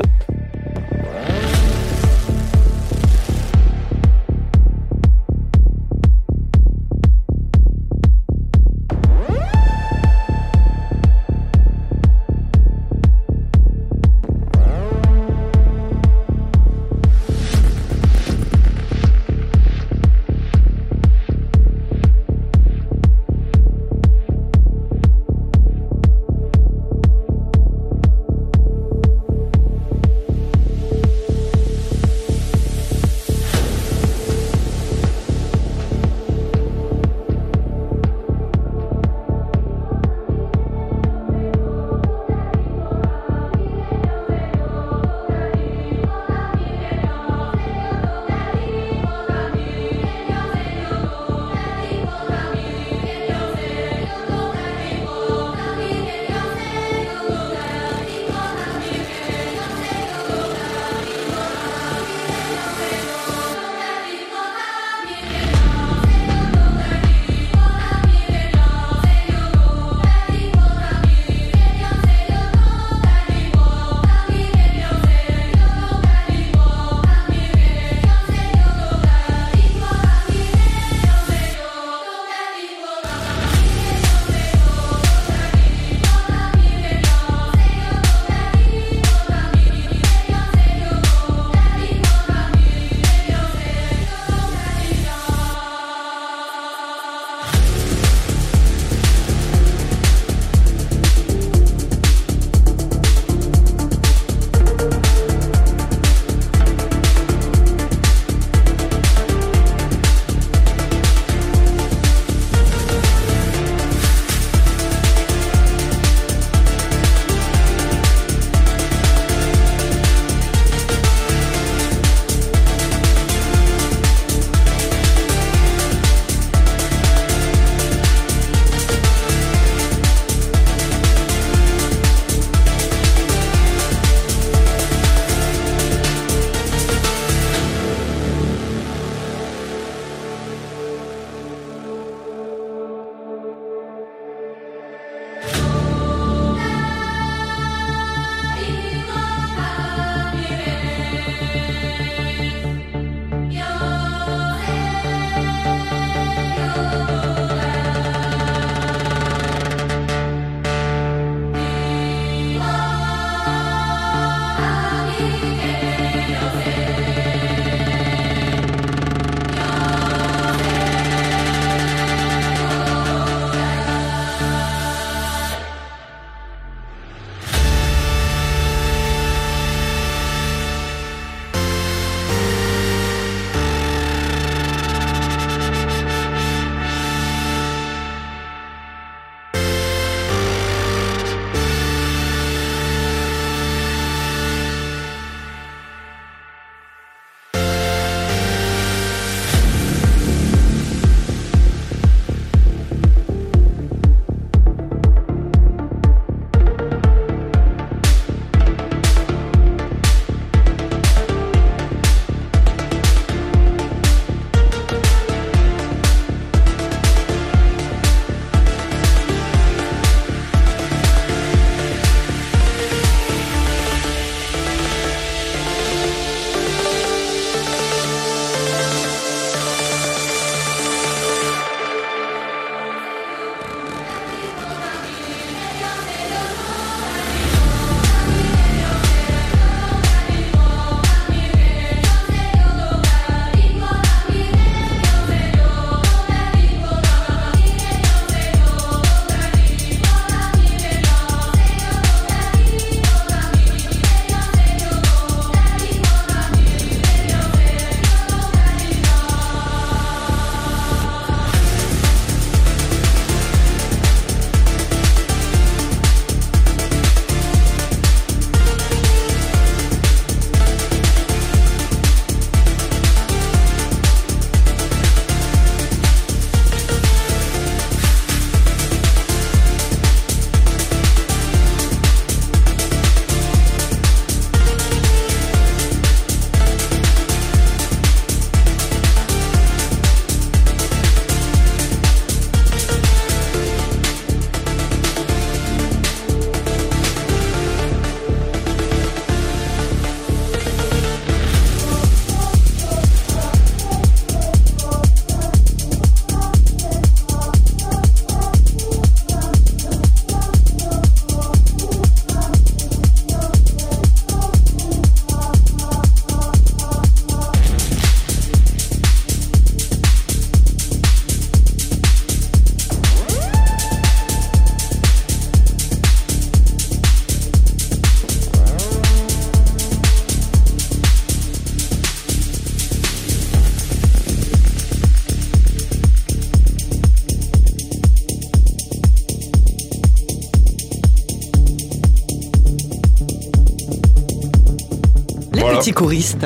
Speaker 3: Petit choriste.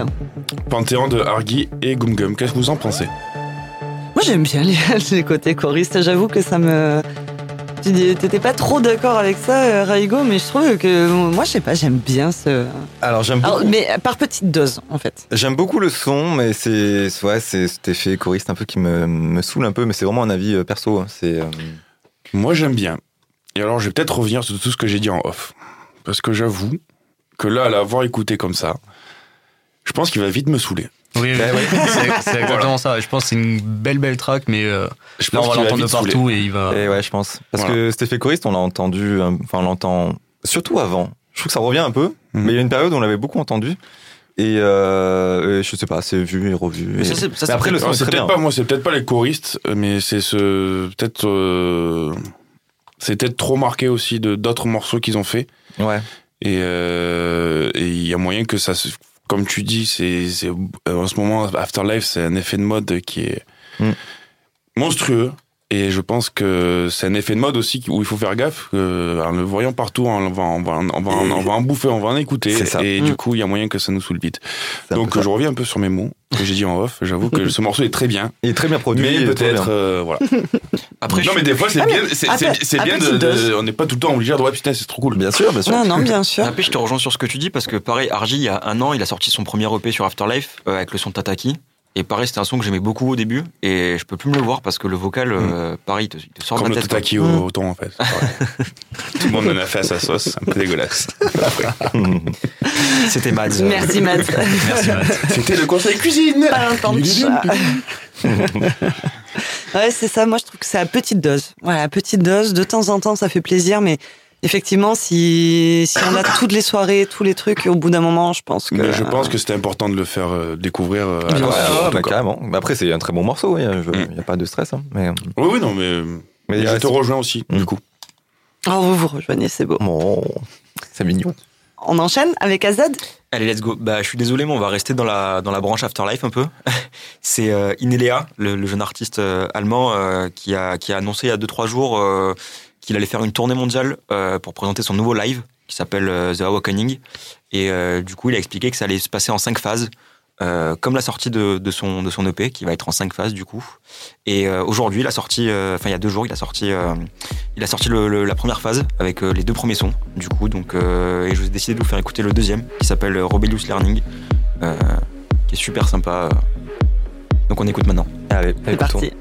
Speaker 4: Panthéon de Hargy et Gum Gum. Qu'est-ce que vous en pensez
Speaker 3: Moi, j'aime bien les, les côtés choristes. J'avoue que ça me. Tu T'étais pas trop d'accord avec ça, euh, Raigo, mais je trouve que moi, je sais pas, j'aime bien ce.
Speaker 5: Alors j'aime beaucoup.
Speaker 3: Alors, mais par petite dose, en fait.
Speaker 5: J'aime beaucoup le son, mais c'est ouais, c'est cet effet choriste un peu qui me, me saoule un peu, mais c'est vraiment un avis euh, perso. hein. C'est euh,
Speaker 4: Moi, j'aime bien. Et alors, je vais peut-être revenir sur tout ce que j'ai dit en off. Parce que j'avoue que là, à l'avoir écouté comme ça, je pense qu'il va vite me saouler.
Speaker 6: Oui, oui,
Speaker 5: Ben ouais.
Speaker 6: c'est exactement ça. Je pense que c'est une belle, belle track, mais euh,
Speaker 4: Je
Speaker 6: là, on va l'entendre
Speaker 4: saouler.
Speaker 6: partout et il va.
Speaker 5: et ouais, je pense. Parce
Speaker 4: Voilà.
Speaker 5: que effet choriste, on l'a entendu, euh, enfin on l'entend surtout avant. Je trouve que ça revient un peu,
Speaker 4: Mhm.
Speaker 5: mais il y a une période où on l'avait beaucoup entendu. Et, euh, et je sais pas, c'est vu et revu.
Speaker 7: Mais ça,
Speaker 5: Et-
Speaker 7: c'est- ça,
Speaker 5: mais
Speaker 7: c'est
Speaker 5: après, le son
Speaker 4: c'est peut-être pas moi, c'est peut-être pas les choristes, mais c'est ce peut-être euh, c'est peut-être trop marqué aussi de d'autres morceaux qu'ils ont fait.
Speaker 5: Ouais.
Speaker 4: Et euh, et il y a moyen que ça, se- comme tu dis, c'est c'est euh, en ce moment Afterlife, c'est un effet de mode qui est
Speaker 5: Mm.
Speaker 4: monstrueux. Et je pense que c'est un effet de mode aussi où il faut faire gaffe. en le voyant partout, on va, on va, on va, on va en bouffer, on va en écouter.
Speaker 5: C'est ça.
Speaker 4: Et
Speaker 3: Mm.
Speaker 4: du coup, il y a moyen que ça nous saoule vite. Donc je reviens un peu sur mes mots que j'ai dit en off. J'avoue que ce morceau est très bien.
Speaker 5: il est très bien produit.
Speaker 4: Mais peut-être, euh, voilà.
Speaker 7: Après,
Speaker 4: non,
Speaker 7: je-
Speaker 4: mais des fois, c'est
Speaker 3: Ah, mais
Speaker 4: bien, c'est, bien de, on n'est pas tout le temps obligé de dire, ouais, putain, c'est trop cool.
Speaker 5: Bien sûr, bien sûr.
Speaker 3: Non, non, bien sûr.
Speaker 7: Après, je te rejoins sur ce que tu dis parce que pareil, Argy, il y a un an, il a sorti son premier EP sur Afterlife euh, avec le son Tataki. Et pareil, c'était un son que j'aimais beaucoup au début et je peux plus me le voir parce que le vocal, euh, pareil, il te, il te sort
Speaker 4: Comme
Speaker 7: de
Speaker 4: le
Speaker 7: la tête. quoi.
Speaker 4: tataki au, au thon, en fait. Tout le monde en a fait à sa sauce. C'est un peu dégueulasse.
Speaker 7: C'était Mads.
Speaker 3: Merci, Matt.
Speaker 6: Merci, Matt.
Speaker 4: C'était le conseil cuisine.
Speaker 3: Pas un temps de chat. ouais, c'est ça. Moi, je trouve que c'est à petite dose. Voilà, à petite dose. De temps en temps, ça fait plaisir, mais effectivement, si, si on a toutes les soirées, tous les trucs, au bout d'un moment, je pense que.
Speaker 4: Mais je pense que c'était important de le faire euh, découvrir euh, à
Speaker 5: Ouais, bah, carrément. Mais après, c'est un très bon morceau, il
Speaker 4: Mm.
Speaker 5: n'y a pas de stress. hein. Mais,
Speaker 4: Oui, oui, non, mais,
Speaker 5: mais
Speaker 4: je te rejoins aussi,
Speaker 5: Mm.
Speaker 4: du coup.
Speaker 3: Oh, vous vous rejoignez, c'est beau.
Speaker 5: Bon, c'est mignon.
Speaker 3: On enchaîne avec Azad
Speaker 7: Allez, let's go. Bah, je suis désolé, mais on va rester dans la, dans la branche Afterlife un peu. C'est euh, Inelea, le, le jeune artiste euh, allemand, euh, qui, a, qui a annoncé il y a 2-3 jours euh, qu'il allait faire une tournée mondiale euh, pour présenter son nouveau live qui s'appelle euh, The Awakening. Et euh, du coup, il a expliqué que ça allait se passer en 5 phases. euh, comme la sortie de, de, son, de son EP, qui va être en 5 phases du coup. Et euh, aujourd'hui, il a sorti, euh, enfin il y a deux jours, il a sorti, euh, il a sorti le- le- la première phase avec euh, les deux premiers sons, du coup. Donc, euh, et je vais décider de vous faire écouter le deuxième, qui s'appelle Rebellious Learning, euh, qui est super sympa. Donc on écoute maintenant.
Speaker 5: Allez,
Speaker 3: C'est parti.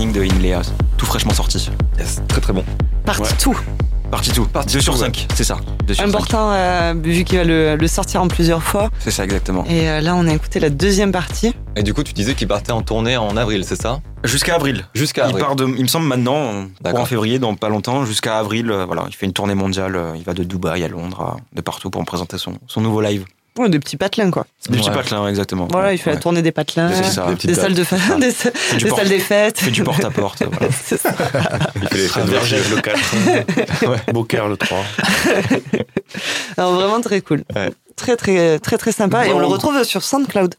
Speaker 7: De Inlea, tout fraîchement sorti.
Speaker 5: Yes, très très bon.
Speaker 3: Parti tout.
Speaker 7: Parti tout. 2 sur
Speaker 5: tout,
Speaker 7: 5, c'est ça. 2 sur 5.
Speaker 3: Important, euh, vu qu'il va le, le sortir en plusieurs fois.
Speaker 7: C'est ça, exactement.
Speaker 3: Et euh, là, on a écouté la deuxième partie.
Speaker 5: Et du coup, tu disais qu'il partait en tournée en avril, c'est ça?
Speaker 7: Jusqu'à avril.
Speaker 5: Jusqu'à
Speaker 7: Il part de, il me semble maintenant, en février, dans pas longtemps, jusqu'à avril. euh, voilà, il fait une tournée mondiale. euh, Il va de Dubaï à Londres, de partout pour me présenter son, son nouveau live.
Speaker 3: Ouais, des petits patelins, quoi.
Speaker 7: Des petits
Speaker 5: Ouais.
Speaker 7: patelins, exactement.
Speaker 3: Voilà, il fait la
Speaker 7: Ouais.
Speaker 3: tournée des patelins,
Speaker 7: ça.
Speaker 5: Des
Speaker 3: salles de fa- des,
Speaker 7: porte-
Speaker 3: salles des fêtes.
Speaker 7: Il fait du porte-à-porte. voilà.
Speaker 3: C'est ça.
Speaker 5: Il fait les fêtes
Speaker 4: le 4. Beaucaire le 3.
Speaker 3: Alors, vraiment très cool.
Speaker 5: Ouais.
Speaker 3: Très, très, très, très sympa. Et on le retrouve sur SoundCloud.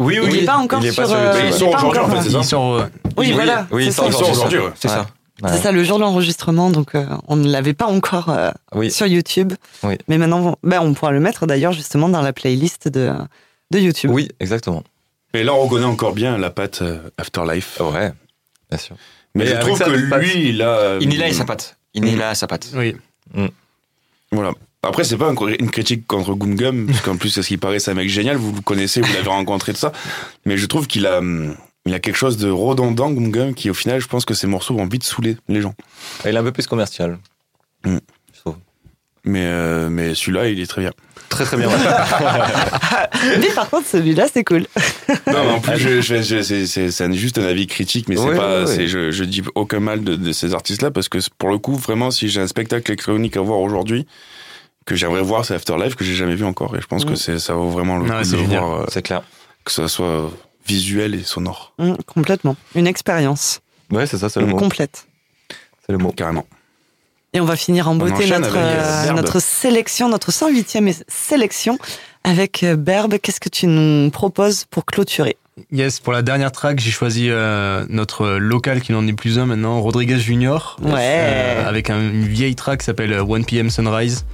Speaker 7: Oui,
Speaker 3: Il n'est pas encore
Speaker 5: il est
Speaker 3: sur.
Speaker 5: pas sur
Speaker 3: euh,
Speaker 4: ils
Speaker 3: il
Speaker 4: sont aujourd'hui, en fait, c'est ça
Speaker 6: euh,
Speaker 3: Oui,
Speaker 7: Oui,
Speaker 3: voilà.
Speaker 5: oui,
Speaker 4: Ils sont aujourd'hui, ouais.
Speaker 7: C'est
Speaker 5: Ouais.
Speaker 7: ça.
Speaker 5: Ouais.
Speaker 3: C'est ça, le jour de l'enregistrement, donc euh, on ne l'avait pas encore euh,
Speaker 5: Oui.
Speaker 3: sur YouTube.
Speaker 5: Oui.
Speaker 3: Mais maintenant, ben, on pourra le mettre d'ailleurs justement dans la playlist de, de YouTube.
Speaker 5: Oui, exactement.
Speaker 4: Et là, on reconnaît encore bien la patte euh, Afterlife.
Speaker 5: Ouais, bien sûr.
Speaker 4: Mais je trouve que lui, il a. euh,
Speaker 7: Inila et sa patte. Inila et sa patte.
Speaker 6: Oui.
Speaker 4: Voilà. Après, c'est pas une critique contre Gum Gum, parce qu'en plus, c'est ce qui paraît, c'est un mec génial, vous le connaissez, vous l'avez rencontré de ça. Mais je trouve qu'il a, hum, il a quelque chose de redondant, Gum Gum, qui au final, je pense que ces morceaux vont vite saouler les gens.
Speaker 5: Et il est un peu plus commercial.
Speaker 4: Mm.
Speaker 5: Je trouve.
Speaker 4: Mais, euh, mais celui-là, il est très bien.
Speaker 5: Très très bien. ouais.
Speaker 3: Mais par contre, celui-là, c'est cool.
Speaker 4: Non, mais en plus, je, je- je- c'est, c'est, c'est juste un avis critique, mais c'est pas,
Speaker 5: ouais, ouais.
Speaker 4: c'est, je, je dis aucun mal de, de ces artistes-là, parce que pour le coup, vraiment, si j'ai un spectacle électronique à voir aujourd'hui, que j'aimerais voir, c'est Afterlife, que j'ai jamais vu encore, et je pense
Speaker 3: Mm.
Speaker 4: que c'est, ça vaut vraiment le coup de le voir, euh,
Speaker 5: C'est clair.
Speaker 4: que ça soit visuel et sonore,
Speaker 3: Mm, complètement. Une expérience
Speaker 5: Ouais, c'est ça, c'est le mot.
Speaker 3: complète.
Speaker 5: C'est le mot.
Speaker 4: carrément.
Speaker 3: Et on va finir en beauté notre,
Speaker 4: euh,
Speaker 3: euh, notre sélection, notre 108e sélection avec euh, Berbe. Qu'est-ce que tu nous proposes pour clôturer?
Speaker 6: Yes, pour la dernière track, j'ai choisi euh, notre local qui n'en est plus un maintenant, Rodriguez Junior.
Speaker 3: Ouais.
Speaker 6: Euh, avec un- une vieille track qui s'appelle 1pm Sunrise.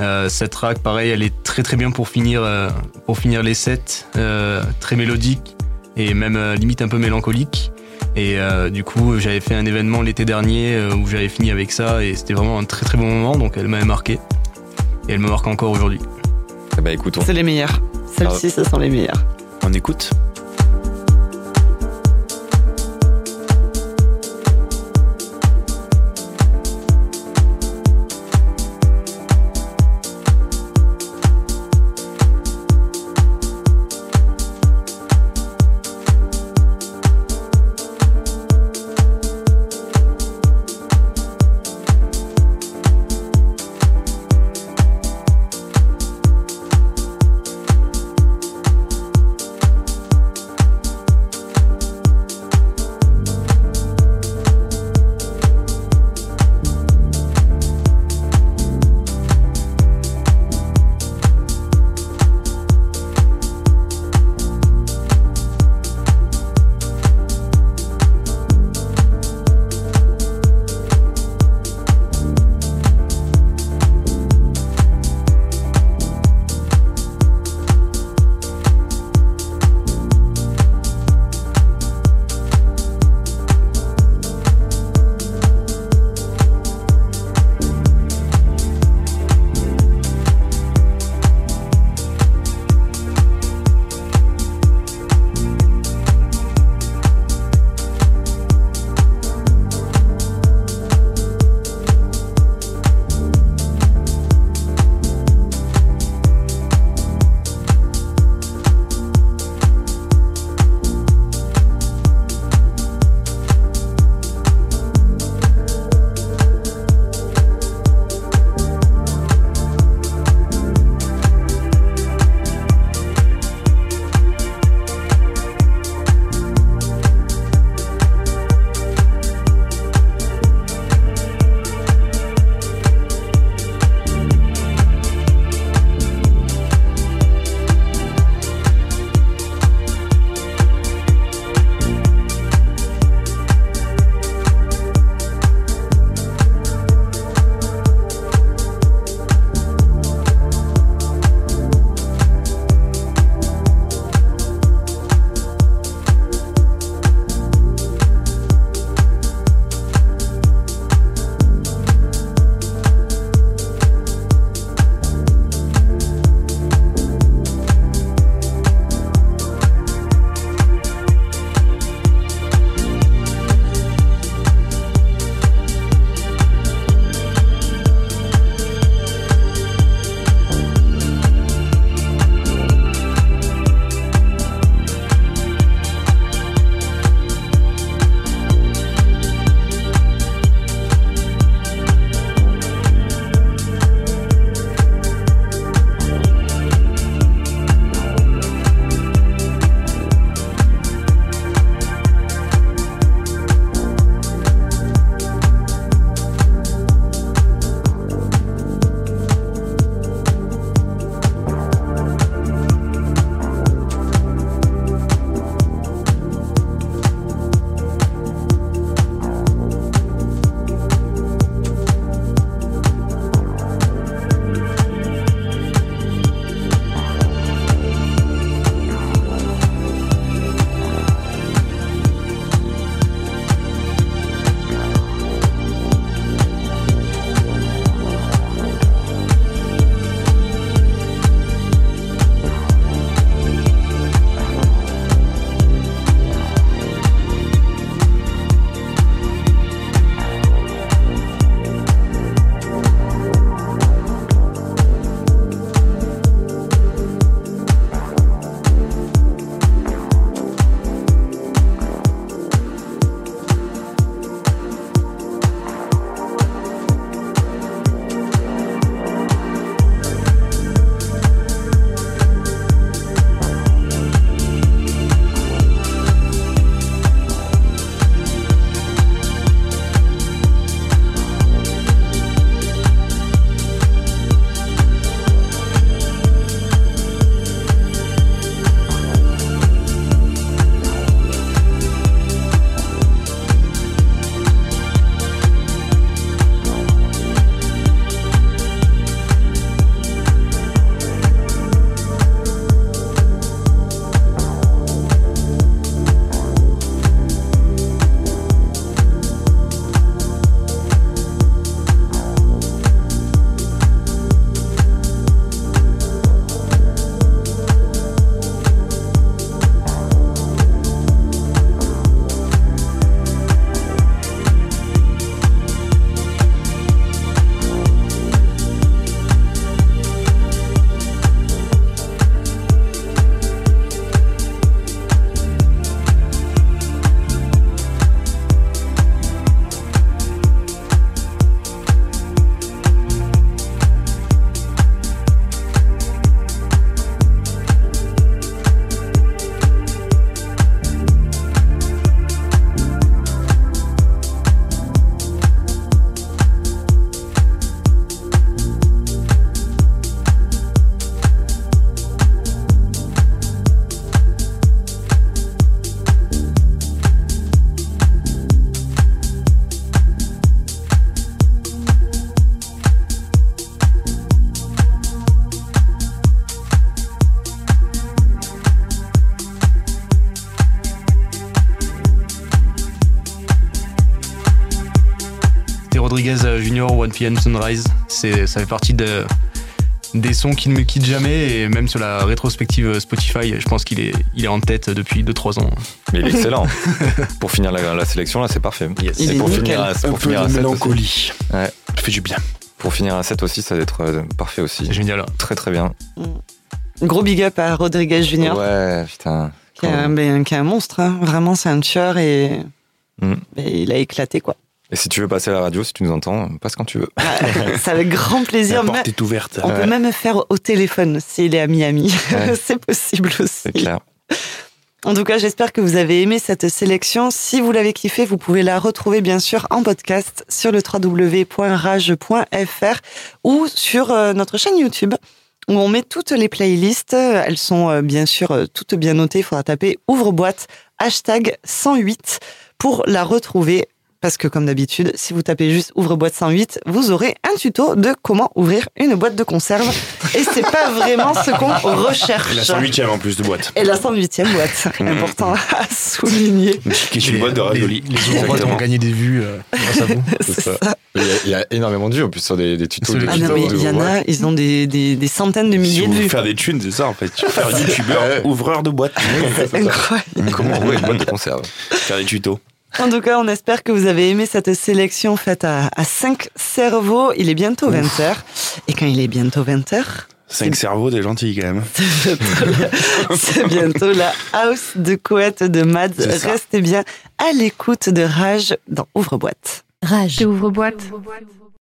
Speaker 6: Euh, cette track, pareil, elle est très très bien pour finir, euh, pour finir les sets, euh, très mélodique et même euh, limite un peu mélancolique. Et euh, du coup, j'avais fait un événement l'été dernier euh, où j'avais fini avec ça et c'était vraiment un très très bon moment, donc elle m'avait marqué. Et elle me marque encore aujourd'hui.
Speaker 5: Eh ben écoutons.
Speaker 3: C'est les meilleurs. Celles-ci, ce sont les meilleurs.
Speaker 4: On écoute
Speaker 6: Rodriguez Junior, 1pm Sunrise. C'est, ça fait partie de, des sons qui ne me quittent jamais et même sur la rétrospective Spotify, je pense qu'il est, il est en tête depuis 2-3 ans.
Speaker 5: Mais il est excellent. pour finir la, la sélection, là, c'est parfait.
Speaker 3: Il
Speaker 5: Et
Speaker 3: est
Speaker 5: pour
Speaker 3: nickel.
Speaker 5: finir, un-
Speaker 4: Un
Speaker 5: pour
Speaker 4: peu
Speaker 5: finir
Speaker 4: de
Speaker 5: un set aussi.
Speaker 4: mélancolie.
Speaker 5: Ouais.
Speaker 4: Ça fait du bien.
Speaker 5: Pour finir un set aussi, ça va être euh, parfait aussi.
Speaker 6: C'est génial.
Speaker 5: Très très bien.
Speaker 3: Gros big up à Rodriguez Junior,
Speaker 5: Ouais, putain.
Speaker 3: qui, est un, ben, qui est un monstre. hein. Vraiment, c'est un tueur et,
Speaker 5: Mm.
Speaker 3: et il a éclaté, quoi.
Speaker 5: Et si tu veux passer à la radio, si tu nous entends, passe quand tu veux.
Speaker 3: Ah, c'est avec grand plaisir.
Speaker 4: La porte est ouverte.
Speaker 3: on
Speaker 5: Ouais.
Speaker 3: peut même faire au téléphone s'il est à Miami.
Speaker 5: Ouais.
Speaker 3: c'est possible aussi.
Speaker 5: C'est clair.
Speaker 3: En tout cas, j'espère que vous avez aimé cette sélection. Si vous l'avez kiffé, vous pouvez la retrouver bien sûr en podcast sur le www.rage.fr ou sur euh, notre chaîne YouTube où on met toutes les playlists. Elles sont euh, bien sûr euh, toutes bien notées. Il faudra taper ouvre-boîte hashtag 108 pour la retrouver. Parce que comme d'habitude, si vous tapez juste ouvre-boîte 108, vous aurez un tuto de comment ouvrir une boîte de conserve. Et c'est pas vraiment ce qu'on recherche.
Speaker 4: Et la 108 e en plus de boîte.
Speaker 3: Et la 108e boîte, important à souligner.
Speaker 4: Qui est une boîte de raviolis.
Speaker 6: Les, les ouvre-boîtes ont gagné des vues euh, grâce à vous.
Speaker 5: C'est ça. Il y, a, il y a énormément de vues en plus sur des, des tutos.
Speaker 6: Sur
Speaker 5: de
Speaker 6: les
Speaker 3: Ah non, mais il y en a, ils ont des, des, des centaines de milliers de vues.
Speaker 4: faire des thunes, c'est ça en fait. Faire youtubeur, ouvreur de boîte.
Speaker 3: C'est incroyable.
Speaker 5: Comment ouvrir une boîte de conserve?
Speaker 4: Faire des tutos.
Speaker 3: En tout cas, on espère que vous avez aimé cette sélection faite à, à 5 cerveaux. Il est bientôt 20h. Et quand il est bientôt 20h,
Speaker 4: 5 cerveaux, t'es gentil quand même.
Speaker 3: c'est bientôt la house de couette de Mads. Restez bien à l'écoute de Rage dans Ouvre-boîte.
Speaker 1: Rage.
Speaker 9: Ouvre boîte.